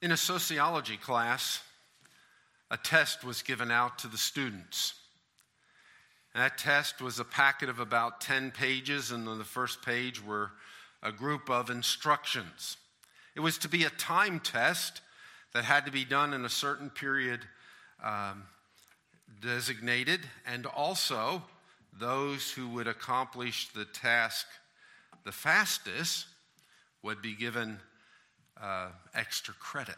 In a sociology class, a test was given out to the students. That test was a packet of about 10 pages, and on the first page were a group of instructions. It was to be a time test that had to be done in a certain period um, designated, and also those who would accomplish the task the fastest would be given uh, extra credit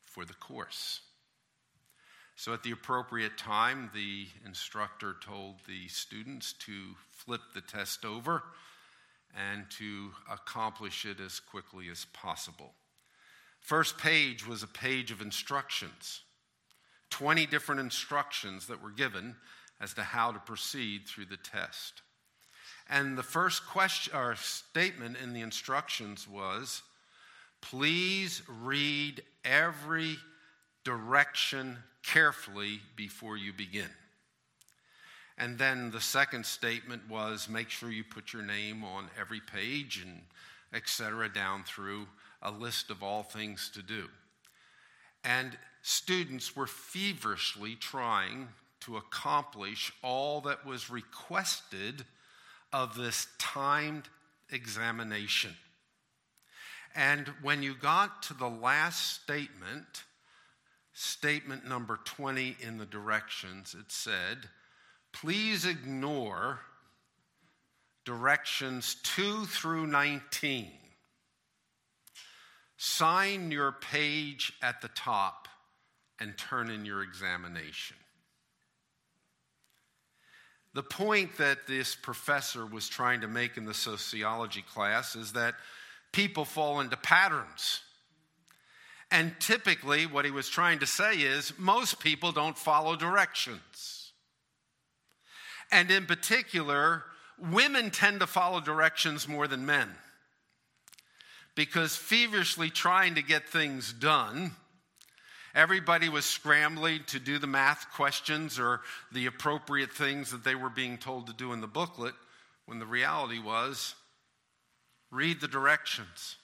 for the course. So, at the appropriate time, the instructor told the students to flip the test over and to accomplish it as quickly as possible. First page was a page of instructions 20 different instructions that were given as to how to proceed through the test. And the first question or statement in the instructions was please read every direction carefully before you begin. And then the second statement was make sure you put your name on every page and etc. down through a list of all things to do. And students were feverishly trying to accomplish all that was requested of this timed examination. And when you got to the last statement, statement number 20 in the directions, it said, please ignore directions 2 through 19. Sign your page at the top and turn in your examination. The point that this professor was trying to make in the sociology class is that people fall into patterns. And typically, what he was trying to say is most people don't follow directions. And in particular, women tend to follow directions more than men. Because feverishly trying to get things done, everybody was scrambling to do the math questions or the appropriate things that they were being told to do in the booklet, when the reality was read the directions,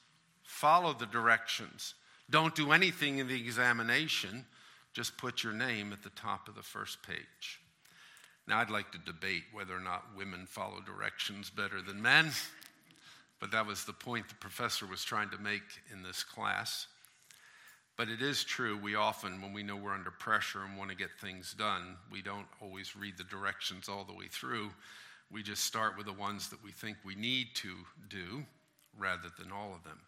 follow the directions. Don't do anything in the examination, just put your name at the top of the first page. Now, I'd like to debate whether or not women follow directions better than men, but that was the point the professor was trying to make in this class. But it is true, we often, when we know we're under pressure and want to get things done, we don't always read the directions all the way through. We just start with the ones that we think we need to do rather than all of them.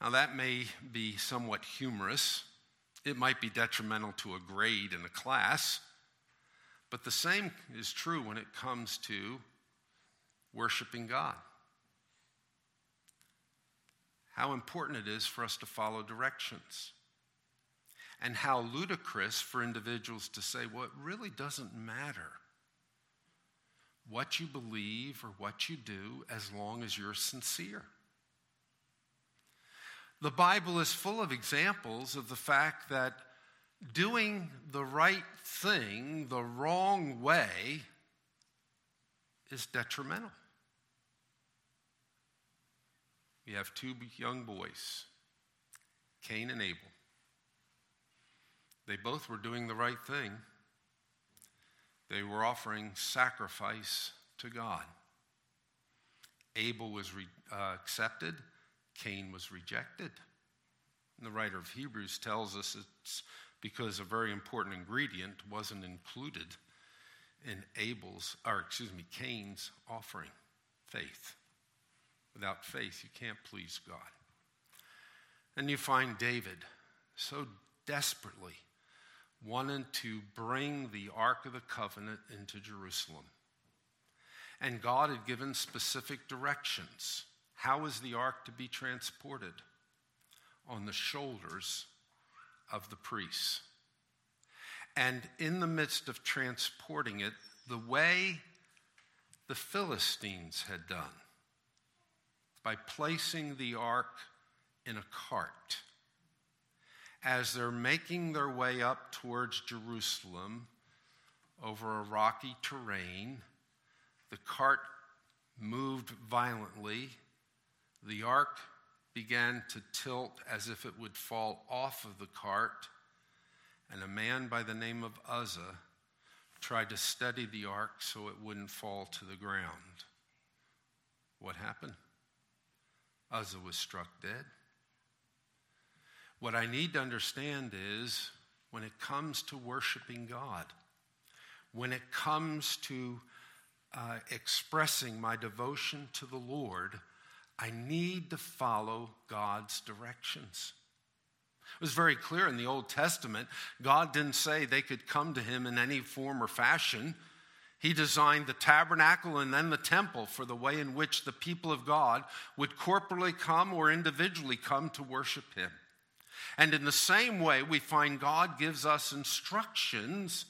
Now, that may be somewhat humorous. It might be detrimental to a grade in a class, but the same is true when it comes to worshiping God. How important it is for us to follow directions. And how ludicrous for individuals to say, well, it really doesn't matter what you believe or what you do as long as you're sincere. The Bible is full of examples of the fact that doing the right thing the wrong way is detrimental. We have two young boys, Cain and Abel. They both were doing the right thing. They were offering sacrifice to God. Abel was re- uh, accepted, Cain was rejected. And the writer of Hebrews tells us it's because a very important ingredient wasn't included in Abel's, or excuse me, Cain's offering faith. Without faith, you can't please God. And you find David so desperately wanting to bring the Ark of the Covenant into Jerusalem. And God had given specific directions. How is the ark to be transported? On the shoulders of the priests. And in the midst of transporting it, the way the Philistines had done, by placing the ark in a cart as they're making their way up towards Jerusalem over a rocky terrain. The cart moved violently. The ark began to tilt as if it would fall off of the cart, and a man by the name of Uzzah tried to steady the ark so it wouldn't fall to the ground. What happened? Uzzah was struck dead. What I need to understand is when it comes to worshiping God, when it comes to uh, expressing my devotion to the Lord, I need to follow God's directions. It was very clear in the Old Testament. God didn't say they could come to him in any form or fashion. He designed the tabernacle and then the temple for the way in which the people of God would corporally come or individually come to worship him. And in the same way, we find God gives us instructions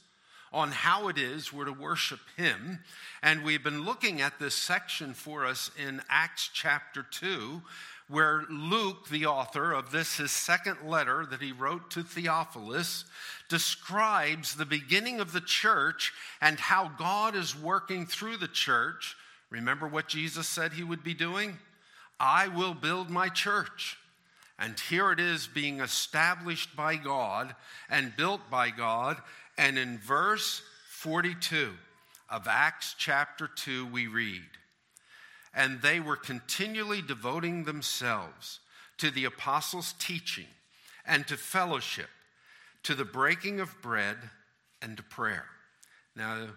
on how it is we're to worship Him. And we've been looking at this section for us in Acts chapter 2, where Luke, the author of this, his second letter that he wrote to Theophilus, describes the beginning of the church and how God is working through the church. Remember what Jesus said he would be doing? I will build my church. And here it is being established by God and built by God. And in verse 42 of Acts chapter 2, we read, and they were continually devoting themselves to the apostles' teaching and to fellowship, to the breaking of bread and to prayer. Now,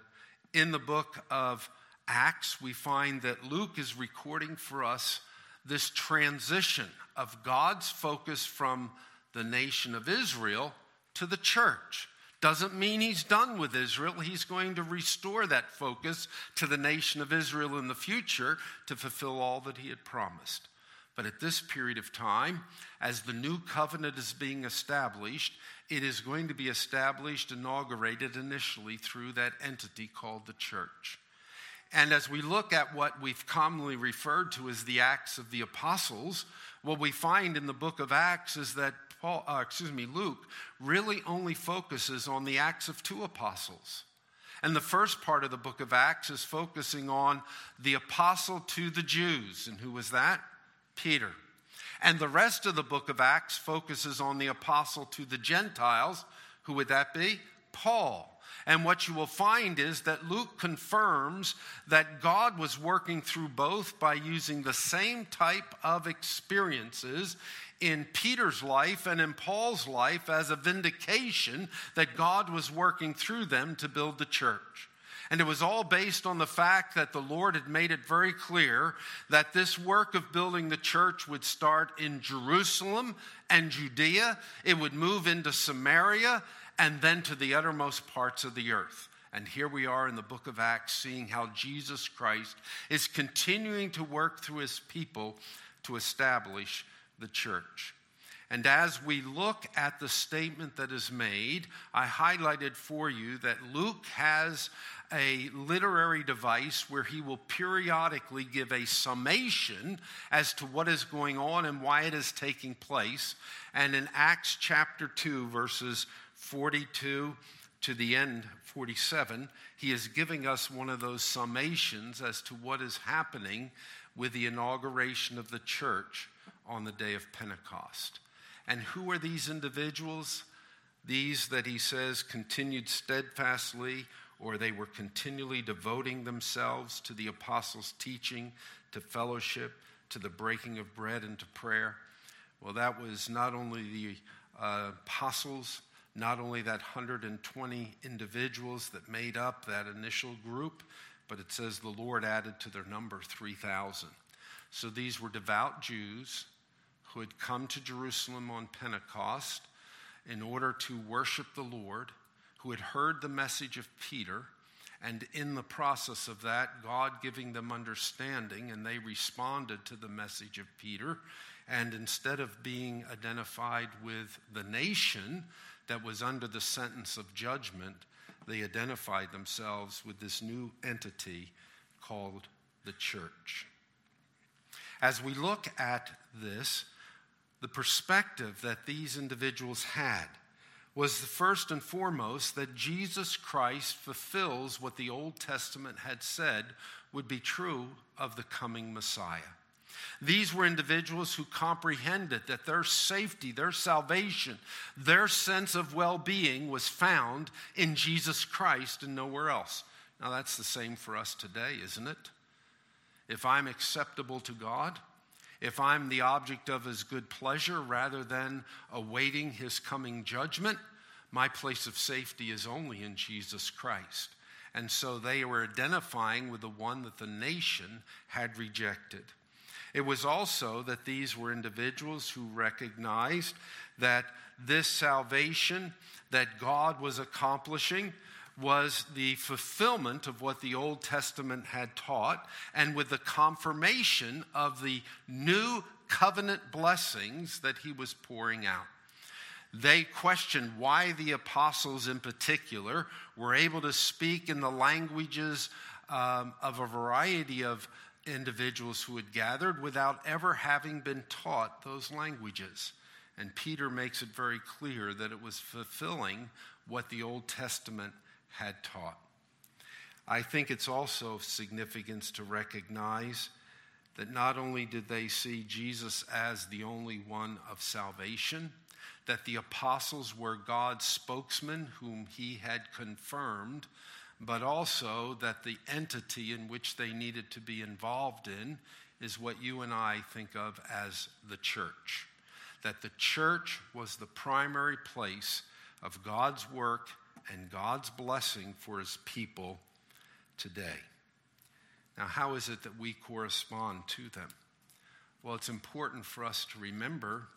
in the book of Acts, we find that Luke is recording for us this transition of God's focus from the nation of Israel to the church. Doesn't mean he's done with Israel. He's going to restore that focus to the nation of Israel in the future to fulfill all that he had promised. But at this period of time, as the new covenant is being established, it is going to be established, inaugurated initially through that entity called the church. And as we look at what we've commonly referred to as the Acts of the Apostles, what we find in the book of Acts is that Paul, uh, excuse me, Luke really only focuses on the acts of two apostles. And the first part of the book of Acts is focusing on the apostle to the Jews. And who was that? Peter. And the rest of the book of Acts focuses on the apostle to the Gentiles. Who would that be? Paul. And what you will find is that Luke confirms that God was working through both by using the same type of experiences in Peter's life and in Paul's life as a vindication that God was working through them to build the church. And it was all based on the fact that the Lord had made it very clear that this work of building the church would start in Jerusalem and Judea, it would move into Samaria, and then to the uttermost parts of the earth. And here we are in the book of Acts, seeing how Jesus Christ is continuing to work through his people to establish the church. And as we look at the statement that is made, I highlighted for you that Luke has a literary device where he will periodically give a summation as to what is going on and why it is taking place. And in Acts chapter 2, verses 42 to the end, 47, he is giving us one of those summations as to what is happening with the inauguration of the church on the day of Pentecost. And who are these individuals? These that he says continued steadfastly, or they were continually devoting themselves to the apostles' teaching, to fellowship, to the breaking of bread, and to prayer. Well, that was not only the uh, apostles, not only that 120 individuals that made up that initial group, but it says the Lord added to their number 3,000. So these were devout Jews who had come to Jerusalem on Pentecost in order to worship the Lord, who had heard the message of Peter, and in the process of that, God giving them understanding, and they responded to the message of Peter. And instead of being identified with the nation that was under the sentence of judgment, they identified themselves with this new entity called the church. As we look at this, the perspective that these individuals had was the first and foremost that Jesus Christ fulfills what the Old Testament had said would be true of the coming Messiah. These were individuals who comprehended that their safety, their salvation, their sense of well being was found in Jesus Christ and nowhere else. Now, that's the same for us today, isn't it? If I'm acceptable to God, if I'm the object of his good pleasure rather than awaiting his coming judgment, my place of safety is only in Jesus Christ. And so they were identifying with the one that the nation had rejected. It was also that these were individuals who recognized that this salvation that God was accomplishing was the fulfillment of what the Old Testament had taught, and with the confirmation of the new covenant blessings that he was pouring out. They questioned why the apostles, in particular, were able to speak in the languages um, of a variety of individuals who had gathered without ever having been taught those languages. And Peter makes it very clear that it was fulfilling what the Old Testament had taught. I think it's also of significance to recognize that not only did they see Jesus as the only one of salvation, that the apostles were God's spokesman whom he had confirmed but also that the entity in which they needed to be involved in is what you and I think of as the church. That the church was the primary place of God's work and God's blessing for his people today. Now, how is it that we correspond to them? Well, it's important for us to remember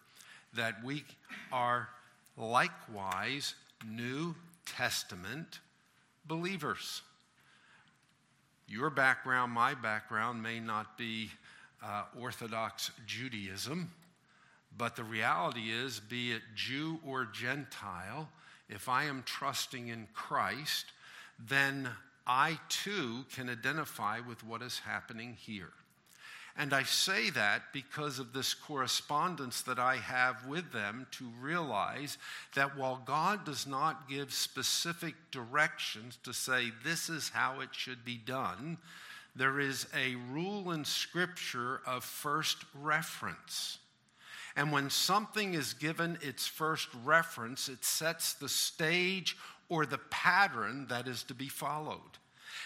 that we are likewise New Testament believers. Your background, my background, may not be uh, Orthodox Judaism, but the reality is, be it Jew or Gentile, if I am trusting in Christ, then I too can identify with what is happening here. And I say that because of this correspondence that I have with them to realize that while God does not give specific directions to say this is how it should be done, there is a rule in Scripture of first reference. And when something is given its first reference, it sets the stage or the pattern that is to be followed.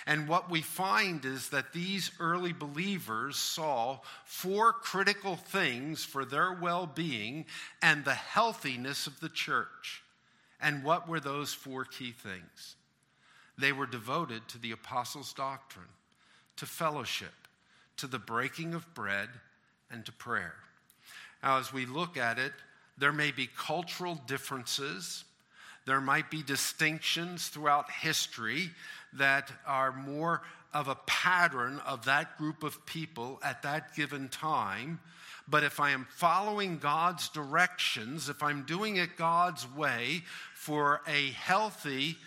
And what we find is that these early believers saw four critical things for their well being and the healthiness of the church. And what were those four key things? They were devoted to the apostles' doctrine, to fellowship, to the breaking of bread, and to prayer. Now, as we look at it, there may be cultural differences. There might be distinctions throughout history that are more of a pattern of that group of people at that given time. But if I am following God's directions, if I'm doing it God's way for a healthy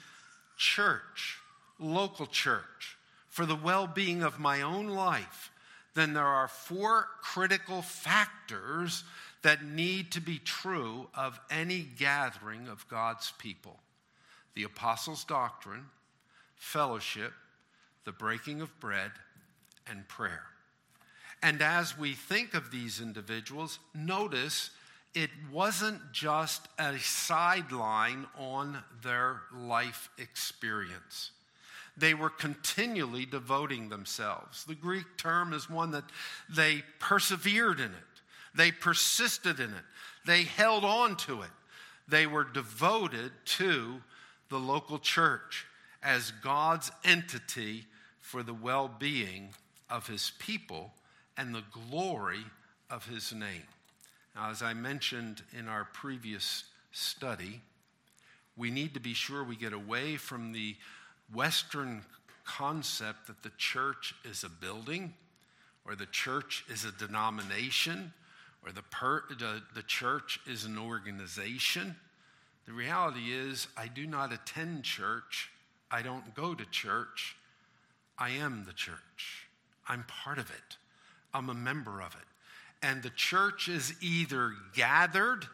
church, local church, for the well being of my own life, then there are four critical factors that need to be true of any gathering of God's people the apostles' doctrine, fellowship, the breaking of bread, and prayer. And as we think of these individuals, notice it wasn't just a sideline on their life experience. They were continually devoting themselves. The Greek term is one that they persevered in it, they persisted in it, they held on to it. They were devoted to the local church as God's entity for the well being of his people and the glory of his name. Now, as I mentioned in our previous study, we need to be sure we get away from the Western concept that the church is a building or the church is a denomination or the, per, the, the church is an organization. The reality is, I do not attend church I don't go to church. I am the church. I'm part of it. I'm a member of it. And the church is either gathered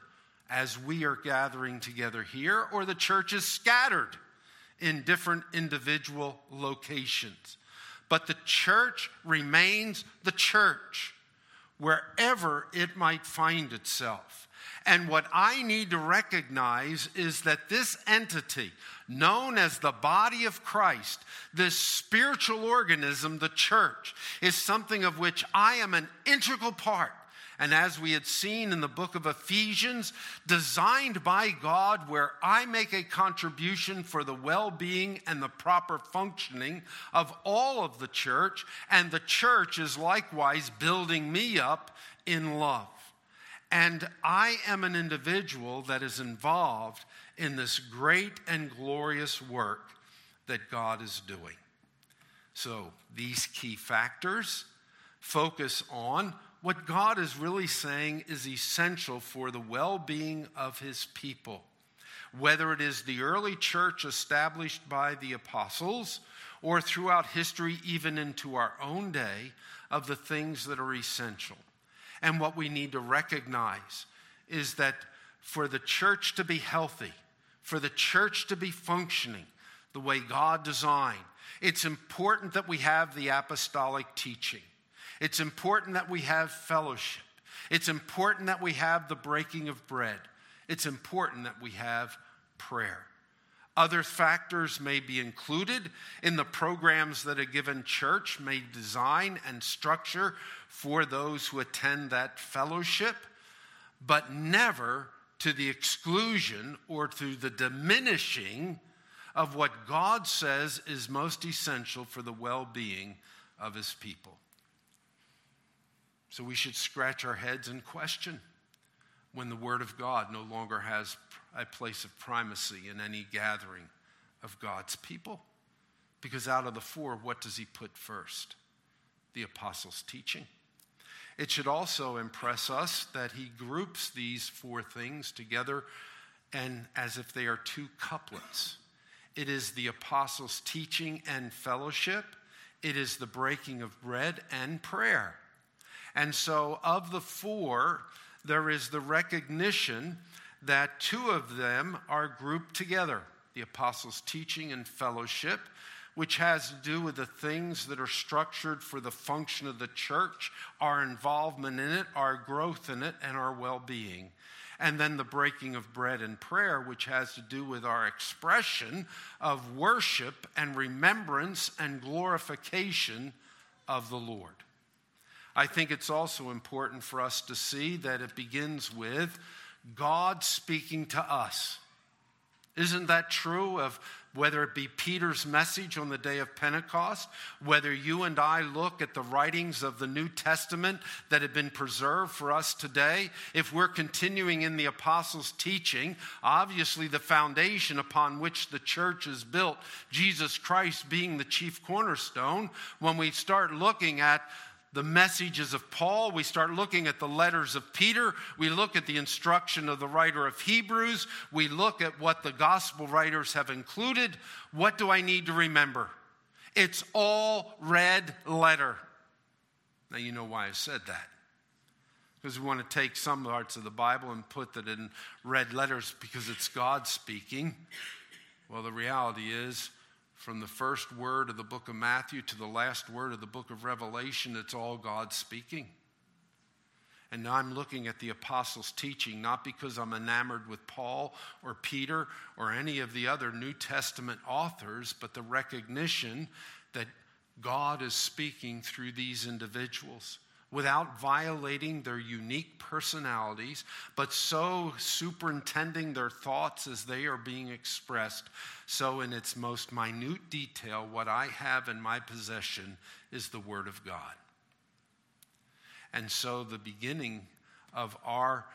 as we are gathering together here, or the church is scattered in different individual locations. But the church remains the church. Wherever it might find itself. And what I need to recognize is that this entity, known as the body of Christ, this spiritual organism, the church, is something of which I am an integral part. And as we had seen in the book of Ephesians, designed by God, where I make a contribution for the well being and the proper functioning of all of the church, and the church is likewise building me up in love. And I am an individual that is involved in this great and glorious work that God is doing. So, these key factors focus on what God is really saying is essential for the well being of his people, whether it is the early church established by the apostles or throughout history, even into our own day, of the things that are essential. And what we need to recognize is that for the church to be healthy, for the church to be functioning the way God designed, it's important that we have the apostolic teaching. It's important that we have fellowship. It's important that we have the breaking of bread. It's important that we have prayer. Other factors may be included in the programs that a given church may design and structure for those who attend that fellowship, but never to the exclusion or to the diminishing of what God says is most essential for the well being of his people. So we should scratch our heads and question when the Word of God no longer has a place of primacy in any gathering of God's people. Because out of the four, what does he put first? The apostles' teaching. It should also impress us that he groups these four things together and as if they are two couplets. It is the apostles' teaching and fellowship, it is the breaking of bread and prayer. And so, of the four, there is the recognition that two of them are grouped together the apostles' teaching and fellowship, which has to do with the things that are structured for the function of the church, our involvement in it, our growth in it, and our well being. And then the breaking of bread and prayer, which has to do with our expression of worship and remembrance and glorification of the Lord. I think it's also important for us to see that it begins with God speaking to us. Isn't that true of whether it be Peter's message on the day of Pentecost, whether you and I look at the writings of the New Testament that have been preserved for us today, if we're continuing in the apostles' teaching, obviously the foundation upon which the church is built, Jesus Christ being the chief cornerstone, when we start looking at the messages of Paul, we start looking at the letters of Peter, we look at the instruction of the writer of Hebrews, we look at what the gospel writers have included. What do I need to remember? It's all red letter. Now, you know why I said that. Because we want to take some parts of the Bible and put that in red letters because it's God speaking. Well, the reality is, from the first word of the book of Matthew to the last word of the book of Revelation, it's all God speaking. And now I'm looking at the apostles' teaching, not because I'm enamored with Paul or Peter or any of the other New Testament authors, but the recognition that God is speaking through these individuals without violating their unique personalities, but so superintending their thoughts as they are being expressed. So, in its most minute detail, what I have in my possession is the Word of God. And so, the beginning of our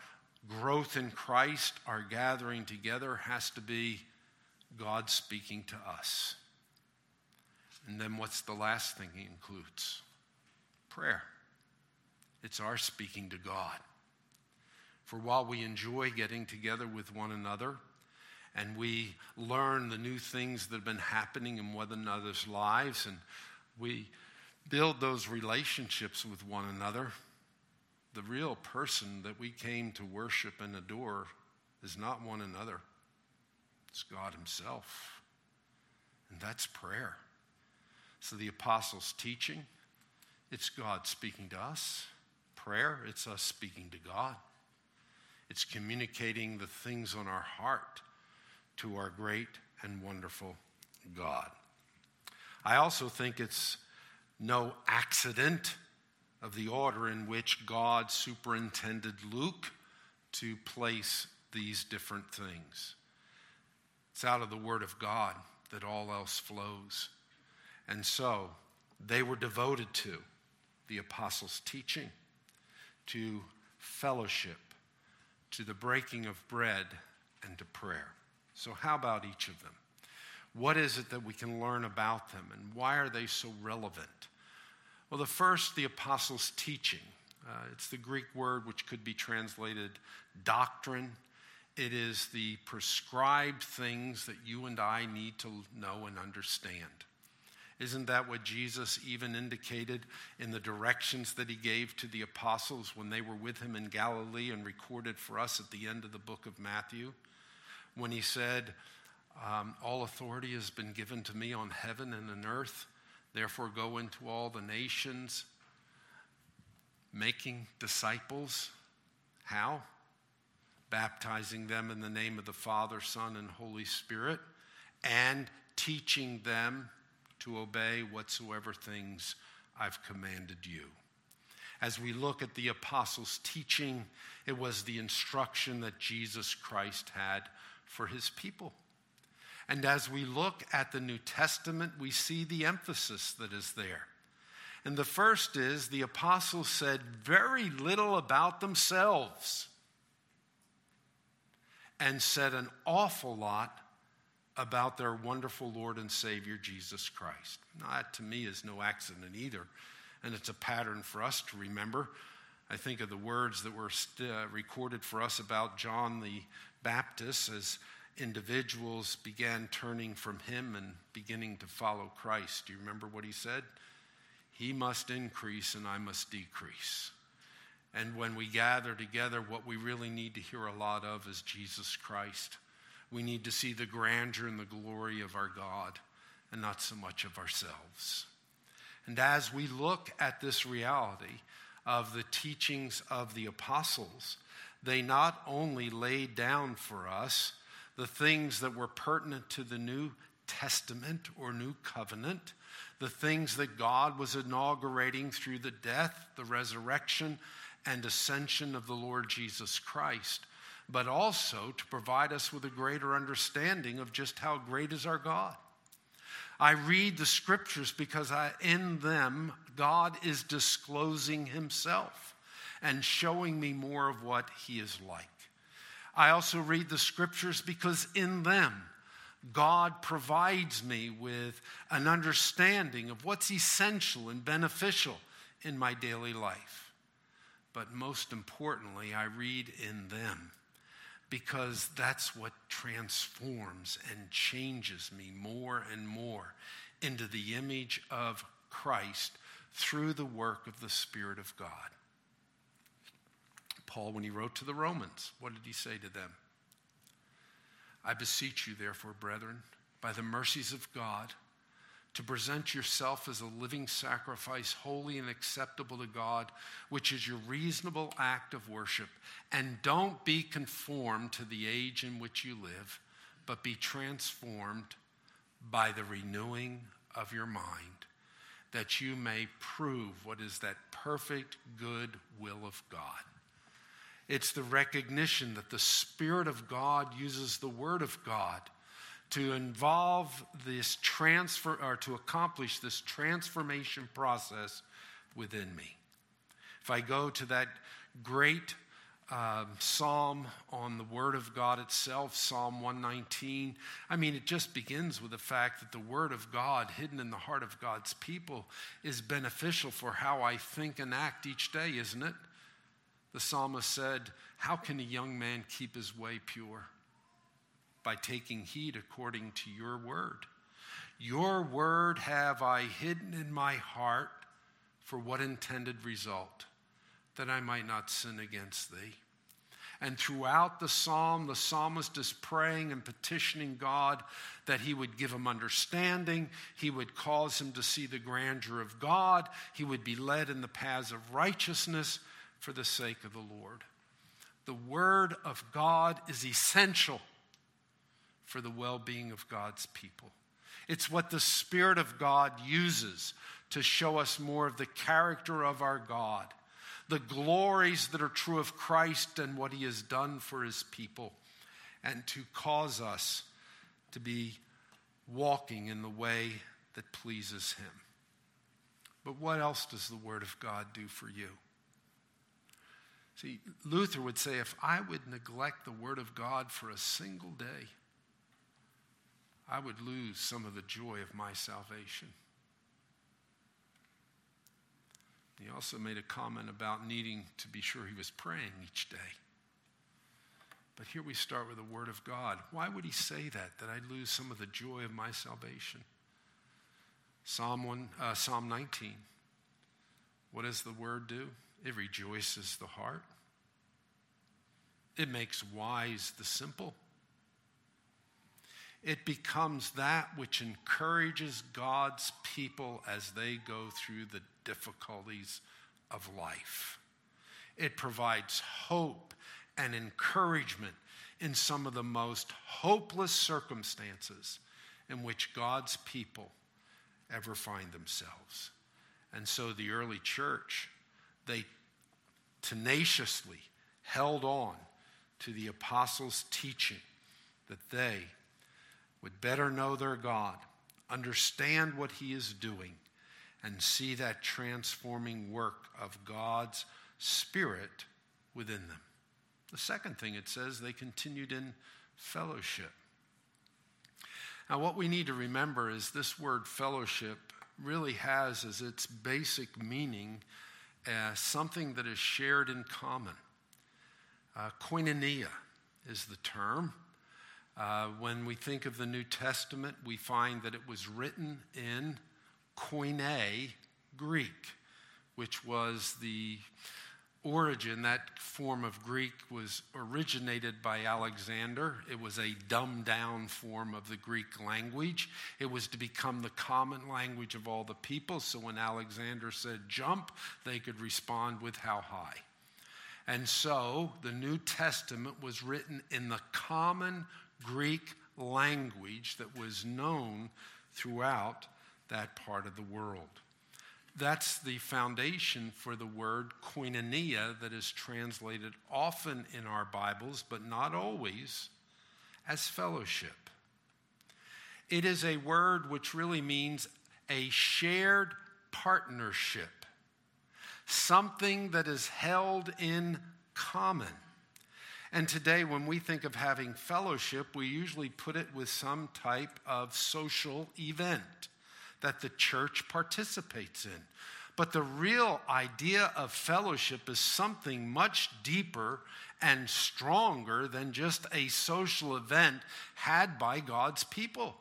growth in Christ, our gathering together, has to be God speaking to us. And then, what's the last thing he includes? Prayer. It's our speaking to God. For while we enjoy getting together with one another and we learn the new things that have been happening in one another's lives and we build those relationships with one another, the real person that we came to worship and adore is not one another, it's God Himself. And that's prayer. So the apostles' teaching, it's God speaking to us prayer, it's us speaking to God. It's communicating the things on our heart to our great and wonderful God. I also think it's no accident of the order in which God superintended Luke to place these different things. It's out of the Word of God that all else flows. And so they were devoted to the apostles' teaching, to fellowship, to the breaking of bread, and to prayer. So, how about each of them? What is it that we can learn about them, and why are they so relevant? Well, the first, the apostles' teaching. Uh, it's the Greek word which could be translated doctrine. It is the prescribed things that you and I need to know and understand. Isn't that what Jesus even indicated in the directions that he gave to the apostles when they were with him in Galilee and recorded for us at the end of the book of Matthew? When he said, um, All authority has been given to me on heaven and on earth, therefore go into all the nations, making disciples. How? Baptizing them in the name of the Father, Son, and Holy Spirit, and teaching them to obey whatsoever things I've commanded you. As we look at the apostles' teaching, it was the instruction that Jesus Christ had for his people. And as we look at the New Testament, we see the emphasis that is there. And the first is the apostles said very little about themselves and said an awful lot about their wonderful Lord and Savior, Jesus Christ. That to me is no accident either, and it's a pattern for us to remember. I think of the words that were st- uh, recorded for us about John the Baptist as individuals began turning from him and beginning to follow Christ. Do you remember what he said? He must increase and I must decrease. And when we gather together, what we really need to hear a lot of is Jesus Christ we need to see the grandeur and the glory of our God and not so much of ourselves. And as we look at this reality of the teachings of the apostles, they not only laid down for us the things that were pertinent to the New Testament or New Covenant, the things that God was inaugurating through the death, the resurrection, and ascension of the Lord Jesus Christ, but also to provide us with a greater understanding of just how great is our God. I read the scriptures because I, in them, God is disclosing himself and showing me more of what he is like. I also read the scriptures because in them, God provides me with an understanding of what's essential and beneficial in my daily life. But most importantly, I read in them because that's what transforms and changes me more and more into the image of Christ through the work of the Spirit of God. Paul, when he wrote to the Romans, what did he say to them? I beseech you, therefore, brethren, by the mercies of God, to present yourself as a living sacrifice, holy and acceptable to God, which is your reasonable act of worship. And don't be conformed to the age in which you live, but be transformed by the renewing of your mind, that you may prove what is that perfect, good will of God. It's the recognition that the Spirit of God uses the Word of God to involve this transfer or to accomplish this transformation process within me. If I go to that great uh, psalm on the Word of God itself, Psalm 119, I mean, it just begins with the fact that the Word of God, hidden in the heart of God's people, is beneficial for how I think and act each day, isn't it? The psalmist said, How can a young man keep his way pure? By taking heed according to your word. Your word have I hidden in my heart for what intended result? That I might not sin against thee. And throughout the psalm, the psalmist is praying and petitioning God that he would give him understanding, he would cause him to see the grandeur of God, he would be led in the paths of righteousness for the sake of the Lord. The Word of God is essential for the well being of God's people. It's what the Spirit of God uses to show us more of the character of our God, the glories that are true of Christ and what He has done for His people, and to cause us to be walking in the way that pleases Him. But what else does the Word of God do for you? See, Luther would say if I would neglect the Word of God for a single day, I would lose some of the joy of my salvation. He also made a comment about needing to be sure he was praying each day. But here we start with the Word of God. Why would he say that? That I'd lose some of the joy of my salvation? Psalm, one, uh, Psalm 19. What does the Word do? It rejoices the heart, it makes wise the simple. It becomes that which encourages God's people as they go through the difficulties of life. It provides hope and encouragement in some of the most hopeless circumstances in which God's people ever find themselves. And so the early church, they tenaciously held on to the apostles' teaching that they would better know their God, understand what He is doing, and see that transforming work of God's Spirit within them. The second thing it says, they continued in fellowship. Now, what we need to remember is this word fellowship really has as its basic meaning uh, something that is shared in common. Uh, koinonia is the term. Uh, when we think of the New Testament, we find that it was written in Koine Greek, which was the origin, that form of Greek was originated by Alexander. It was a dumbed down form of the Greek language. It was to become the common language of all the people. So when Alexander said jump, they could respond with how high. And so the New Testament was written in the common Greek language that was known throughout that part of the world. That's the foundation for the word koinonia that is translated often in our Bibles, but not always, as fellowship. It is a word which really means a shared partnership, something that is held in common. And today, when we think of having fellowship, we usually put it with some type of social event that the church participates in. But the real idea of fellowship is something much deeper and stronger than just a social event had by God's people.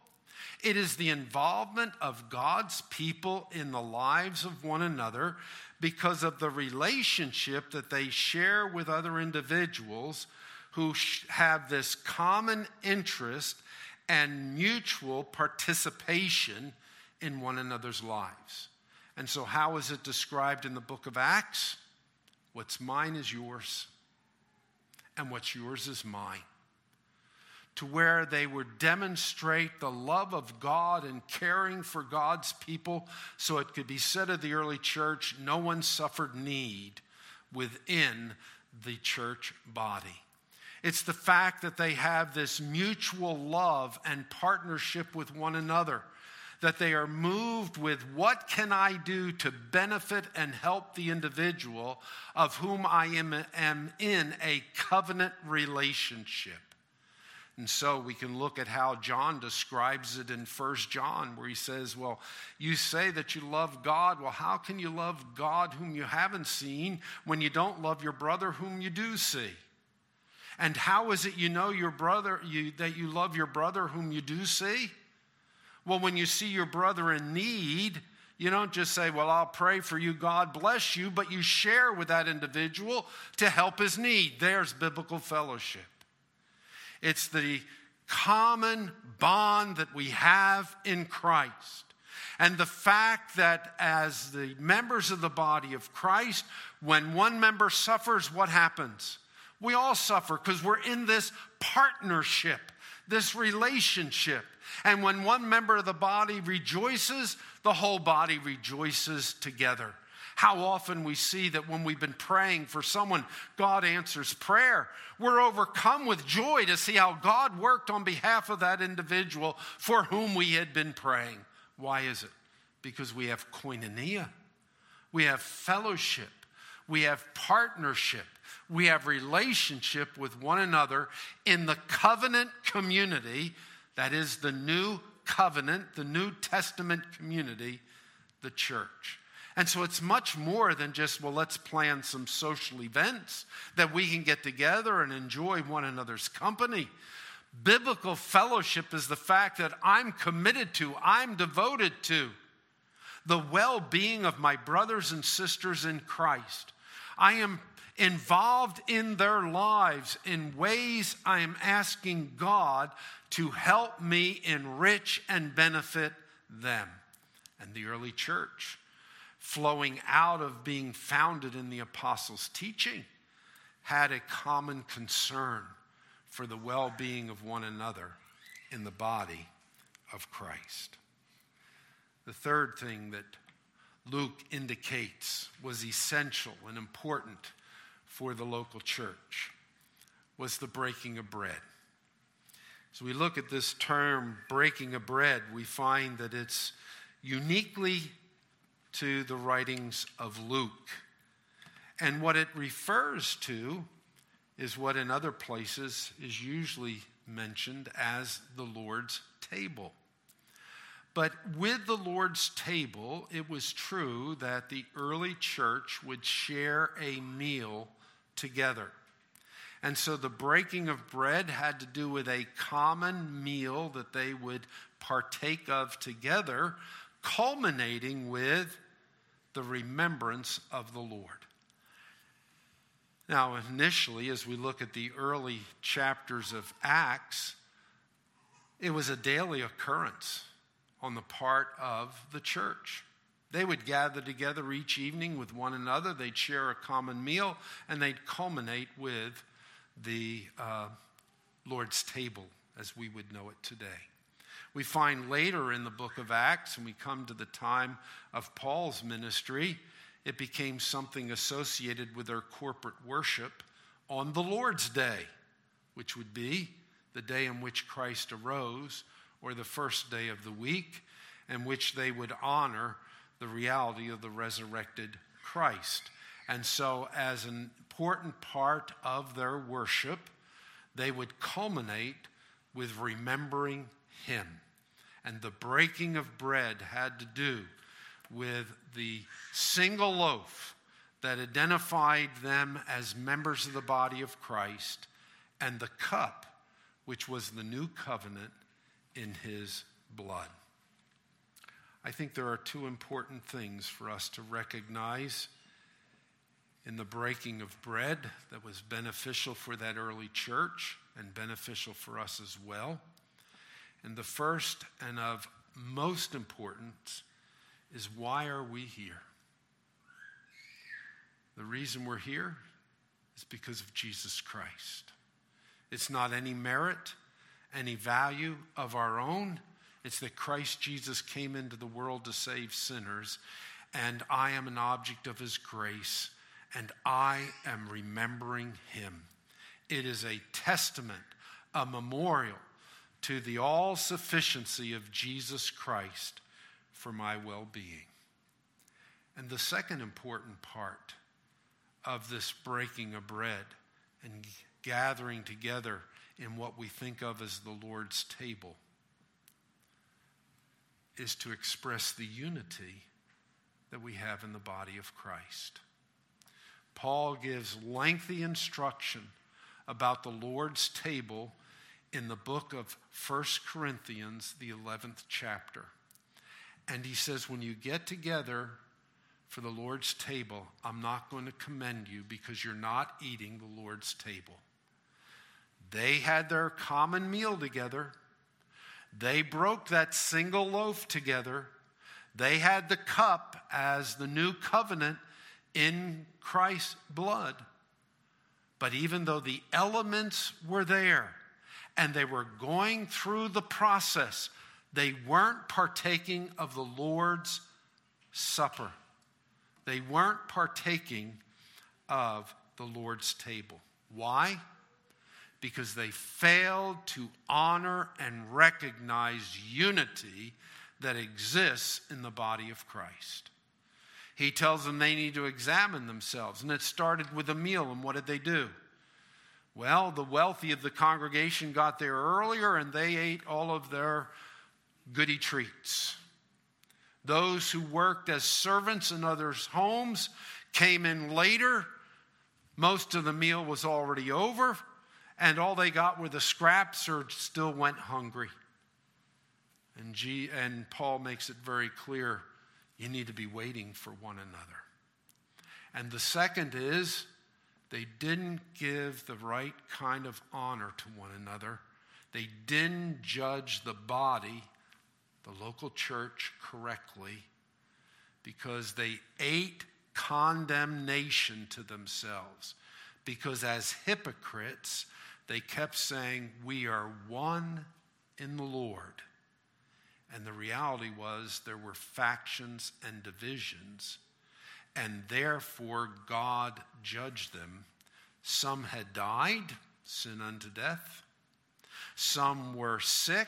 It is the involvement of God's people in the lives of one another because of the relationship that they share with other individuals who have this common interest and mutual participation in one another's lives. And so, how is it described in the book of Acts? What's mine is yours, and what's yours is mine. To where they would demonstrate the love of God and caring for God's people, so it could be said of the early church no one suffered need within the church body. It's the fact that they have this mutual love and partnership with one another, that they are moved with what can I do to benefit and help the individual of whom I am, am in a covenant relationship. And so we can look at how John describes it in First John, where he says, Well, you say that you love God. Well, how can you love God whom you haven't seen when you don't love your brother whom you do see? And how is it you know your brother you, that you love your brother whom you do see? Well, when you see your brother in need, you don't just say, Well, I'll pray for you, God bless you, but you share with that individual to help his need. There's biblical fellowship. It's the common bond that we have in Christ. And the fact that as the members of the body of Christ, when one member suffers, what happens? We all suffer because we're in this partnership, this relationship. And when one member of the body rejoices, the whole body rejoices together. How often we see that when we've been praying for someone, God answers prayer. We're overcome with joy to see how God worked on behalf of that individual for whom we had been praying. Why is it? Because we have koinonia, we have fellowship, we have partnership, we have relationship with one another in the covenant community that is the new covenant, the New Testament community, the church. And so it's much more than just, well, let's plan some social events that we can get together and enjoy one another's company. Biblical fellowship is the fact that I'm committed to, I'm devoted to the well being of my brothers and sisters in Christ. I am involved in their lives in ways I am asking God to help me enrich and benefit them. And the early church flowing out of being founded in the apostles' teaching, had a common concern for the well being of one another in the body of Christ. The third thing that Luke indicates was essential and important for the local church was the breaking of bread. As we look at this term, breaking of bread, we find that it's uniquely to the writings of Luke. And what it refers to is what in other places is usually mentioned as the Lord's table. But with the Lord's table, it was true that the early church would share a meal together. And so the breaking of bread had to do with a common meal that they would partake of together, culminating with the remembrance of the Lord. Now, initially, as we look at the early chapters of Acts, it was a daily occurrence on the part of the church. They would gather together each evening with one another, they'd share a common meal, and they'd culminate with the uh, Lord's table as we would know it today. We find later in the book of Acts, when we come to the time of Paul's ministry, it became something associated with their corporate worship on the Lord's Day, which would be the day in which Christ arose, or the first day of the week, in which they would honor the reality of the resurrected Christ. And so, as an important part of their worship, they would culminate with remembering Him. And the breaking of bread had to do with the single loaf that identified them as members of the body of Christ and the cup, which was the new covenant in his blood. I think there are two important things for us to recognize in the breaking of bread that was beneficial for that early church and beneficial for us as well. And the first and of most importance is why are we here? The reason we're here is because of Jesus Christ. It's not any merit, any value of our own. It's that Christ Jesus came into the world to save sinners, and I am an object of his grace, and I am remembering him. It is a testament, a memorial to the all sufficiency of Jesus Christ for my well being. And the second important part of this breaking of bread and gathering together in what we think of as the Lord's table is to express the unity that we have in the body of Christ. Paul gives lengthy instruction about the Lord's table in the book of First Corinthians, the 11th chapter. And he says, when you get together for the Lord's table, I'm not going to commend you because you're not eating the Lord's table. They had their common meal together. They broke that single loaf together. They had the cup as the new covenant in Christ's blood. But even though the elements were there and they were going through the process, they weren't partaking of the Lord's Supper. They weren't partaking of the Lord's table. Why? Because they failed to honor and recognize unity that exists in the body of Christ. He tells them they need to examine themselves. And it started with a meal. And what did they do? Well, the wealthy of the congregation got there earlier and they ate all of their goody treats. Those who worked as servants in others' homes came in later. Most of the meal was already over, and all they got were the scraps or still went hungry. And, G, and Paul makes it very clear you need to be waiting for one another. And the second is they didn't give the right kind of honor to one another. They didn't judge the body, the local church, correctly because they ate condemnation to themselves. Because as hypocrites, they kept saying, We are one in the Lord. And the reality was there were factions and divisions, and therefore God judged them. Some had died, sin unto death. Some were sick.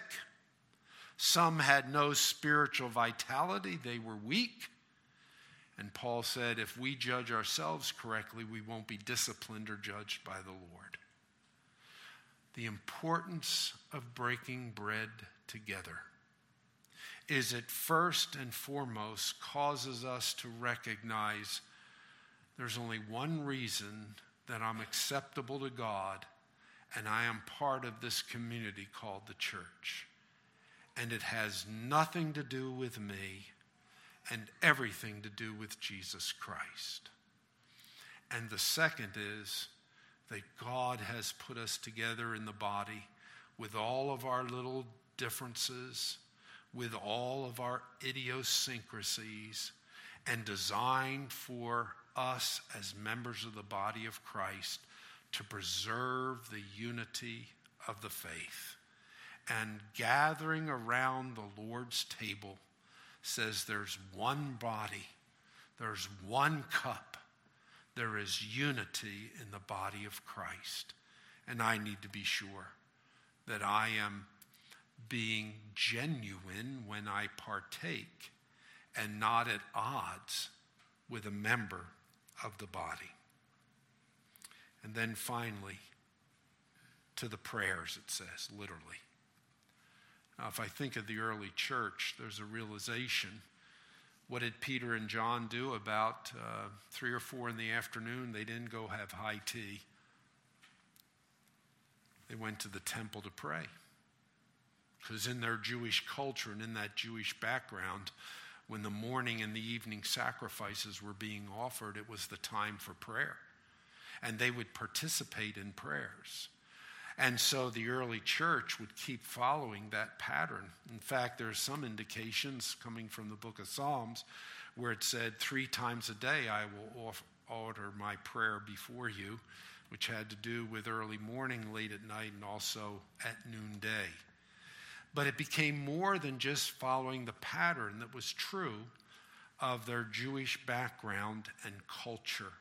Some had no spiritual vitality, they were weak. And Paul said, if we judge ourselves correctly, we won't be disciplined or judged by the Lord. The importance of breaking bread together is it first and foremost causes us to recognize there's only one reason that I'm acceptable to God and I am part of this community called the church. And it has nothing to do with me and everything to do with Jesus Christ. And the second is that God has put us together in the body with all of our little differences with all of our idiosyncrasies and designed for us as members of the body of Christ to preserve the unity of the faith. And gathering around the Lord's table says there's one body, there's one cup, there is unity in the body of Christ. And I need to be sure that I am being genuine when I partake and not at odds with a member of the body. And then finally, to the prayers, it says, literally. Now, if I think of the early church, there's a realization. What did Peter and John do about uh, three or four in the afternoon? They didn't go have high tea, they went to the temple to pray. Because in their Jewish culture and in that Jewish background, when the morning and the evening sacrifices were being offered, it was the time for prayer. And they would participate in prayers. And so the early church would keep following that pattern. In fact, there are some indications coming from the book of Psalms where it said, Three times a day I will order my prayer before you, which had to do with early morning, late at night, and also at noonday. But it became more than just following the pattern that was true of their Jewish background and culture.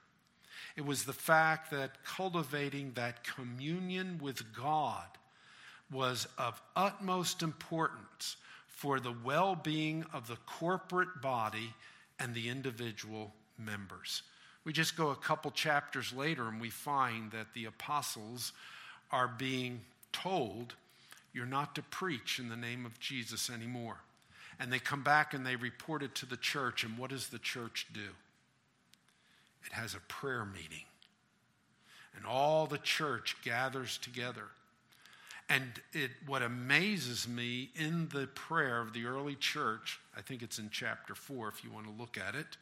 It was the fact that cultivating that communion with God was of utmost importance for the well being of the corporate body and the individual members. We just go a couple chapters later and we find that the apostles are being told you're not to preach in the name of Jesus anymore. And they come back and they report it to the church. And what does the church do? It has a prayer meeting. And all the church gathers together. And it, what amazes me in the prayer of the early church, I think it's in chapter 4 if you want to look at it,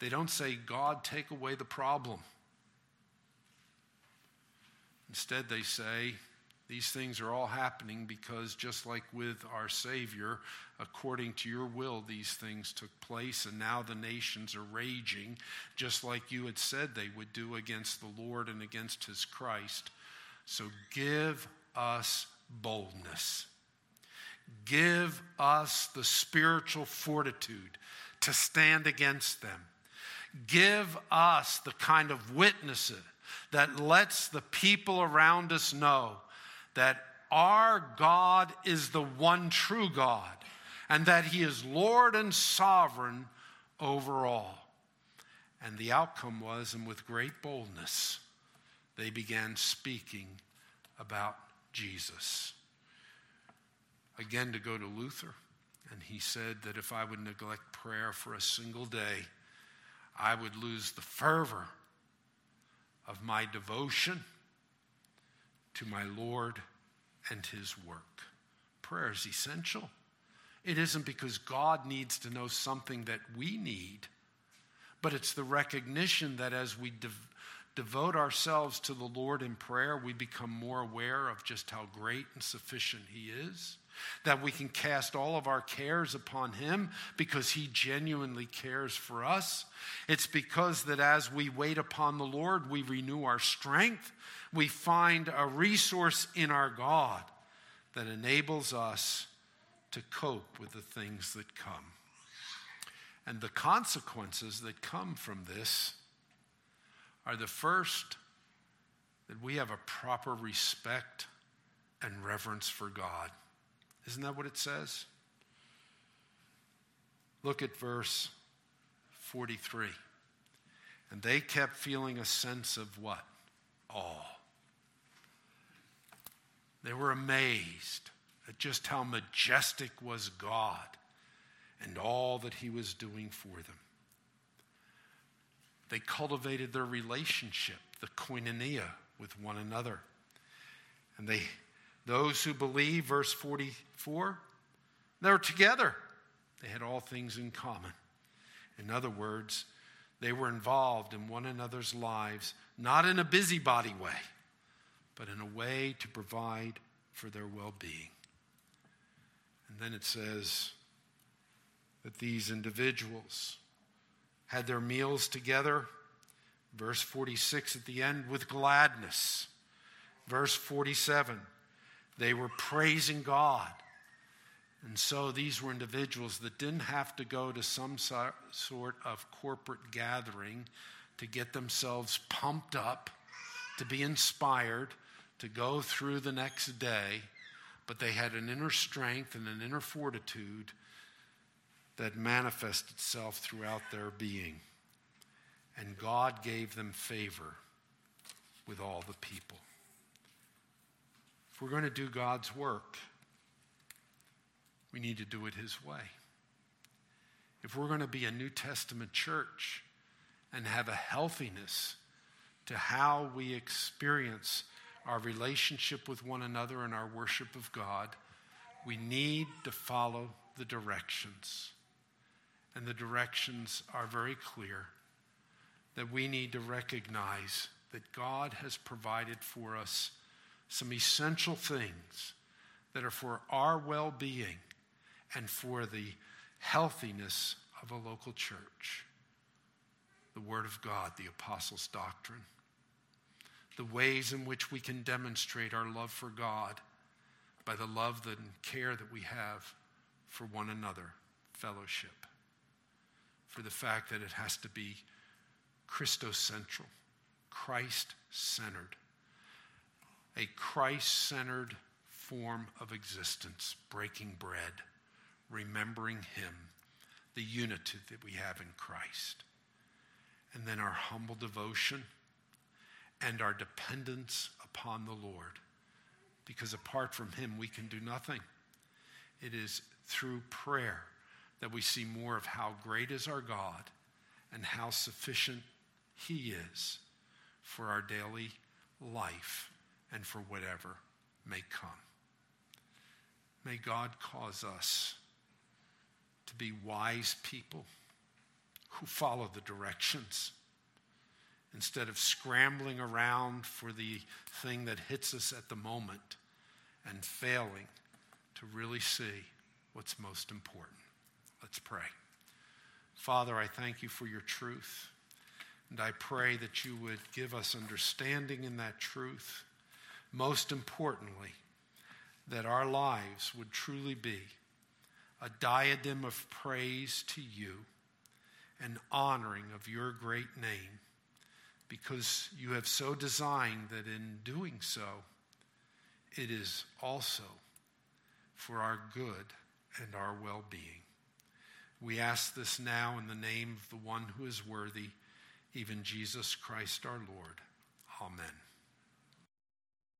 they don't say, God, take away the problem. Instead, they say, These things are all happening because, just like with our Savior, according to your will, these things took place, and now the nations are raging, just like you had said they would do against the Lord and against his Christ. So give us boldness. Give us the spiritual fortitude to stand against them. Give us the kind of witnesses that lets the people around us know that our God is the one true God and that He is Lord and sovereign over all. And the outcome was, and with great boldness, they began speaking about Jesus. Again, to go to Luther, and he said that if I would neglect prayer for a single day, I would lose the fervor of my devotion to my Lord and His work. Prayer is essential. It isn't because God needs to know something that we need, but it's the recognition that as we de- devote ourselves to the Lord in prayer, we become more aware of just how great and sufficient He is. That we can cast all of our cares upon Him because He genuinely cares for us. It's because that as we wait upon the Lord, we renew our strength we find a resource in our God that enables us to cope with the things that come. And the consequences that come from this are the first that we have a proper respect and reverence for God. Isn't that what it says? Look at verse 43. And they kept feeling a sense of what? Awe. They were amazed at just how majestic was God and all that He was doing for them. They cultivated their relationship, the koinonia, with one another. And they, those who believe, verse 44, they were together. They had all things in common. In other words, they were involved in one another's lives, not in a busybody way but in a way to provide for their well being. And then it says that these individuals had their meals together. Verse 46 at the end, with gladness. Verse 47, they were praising God. And so these were individuals that didn't have to go to some sort of corporate gathering to get themselves pumped up, to be inspired to go through the next day, but they had an inner strength and an inner fortitude that manifested itself throughout their being. And God gave them favor with all the people. If we're going to do God's work, we need to do it His way. If we're going to be a New Testament church and have a healthiness to how we experience our relationship with one another and our worship of God, we need to follow the directions. And the directions are very clear that we need to recognize that God has provided for us some essential things that are for our well being and for the healthiness of a local church. The Word of God, the Apostles' doctrine the ways in which we can demonstrate our love for God by the love and care that we have for one another, fellowship, for the fact that it has to be Christocentral, Christ centered, a Christ centered form of existence, breaking bread, remembering Him, the unity that we have in Christ. And then our humble devotion and our dependence upon the Lord. Because apart from Him, we can do nothing. It is through prayer that we see more of how great is our God and how sufficient He is for our daily life and for whatever may come. May God cause us to be wise people who follow the directions instead of scrambling around for the thing that hits us at the moment, and failing to really see what's most important. Let's pray. Father, I thank you for your truth. And I pray that you would give us understanding in that truth. Most importantly, that our lives would truly be a diadem of praise to you and honoring of your great name, because you have so designed that in doing so, it is also for our good and our well being. We ask this now in the name of the one who is worthy, even Jesus Christ our Lord. Amen.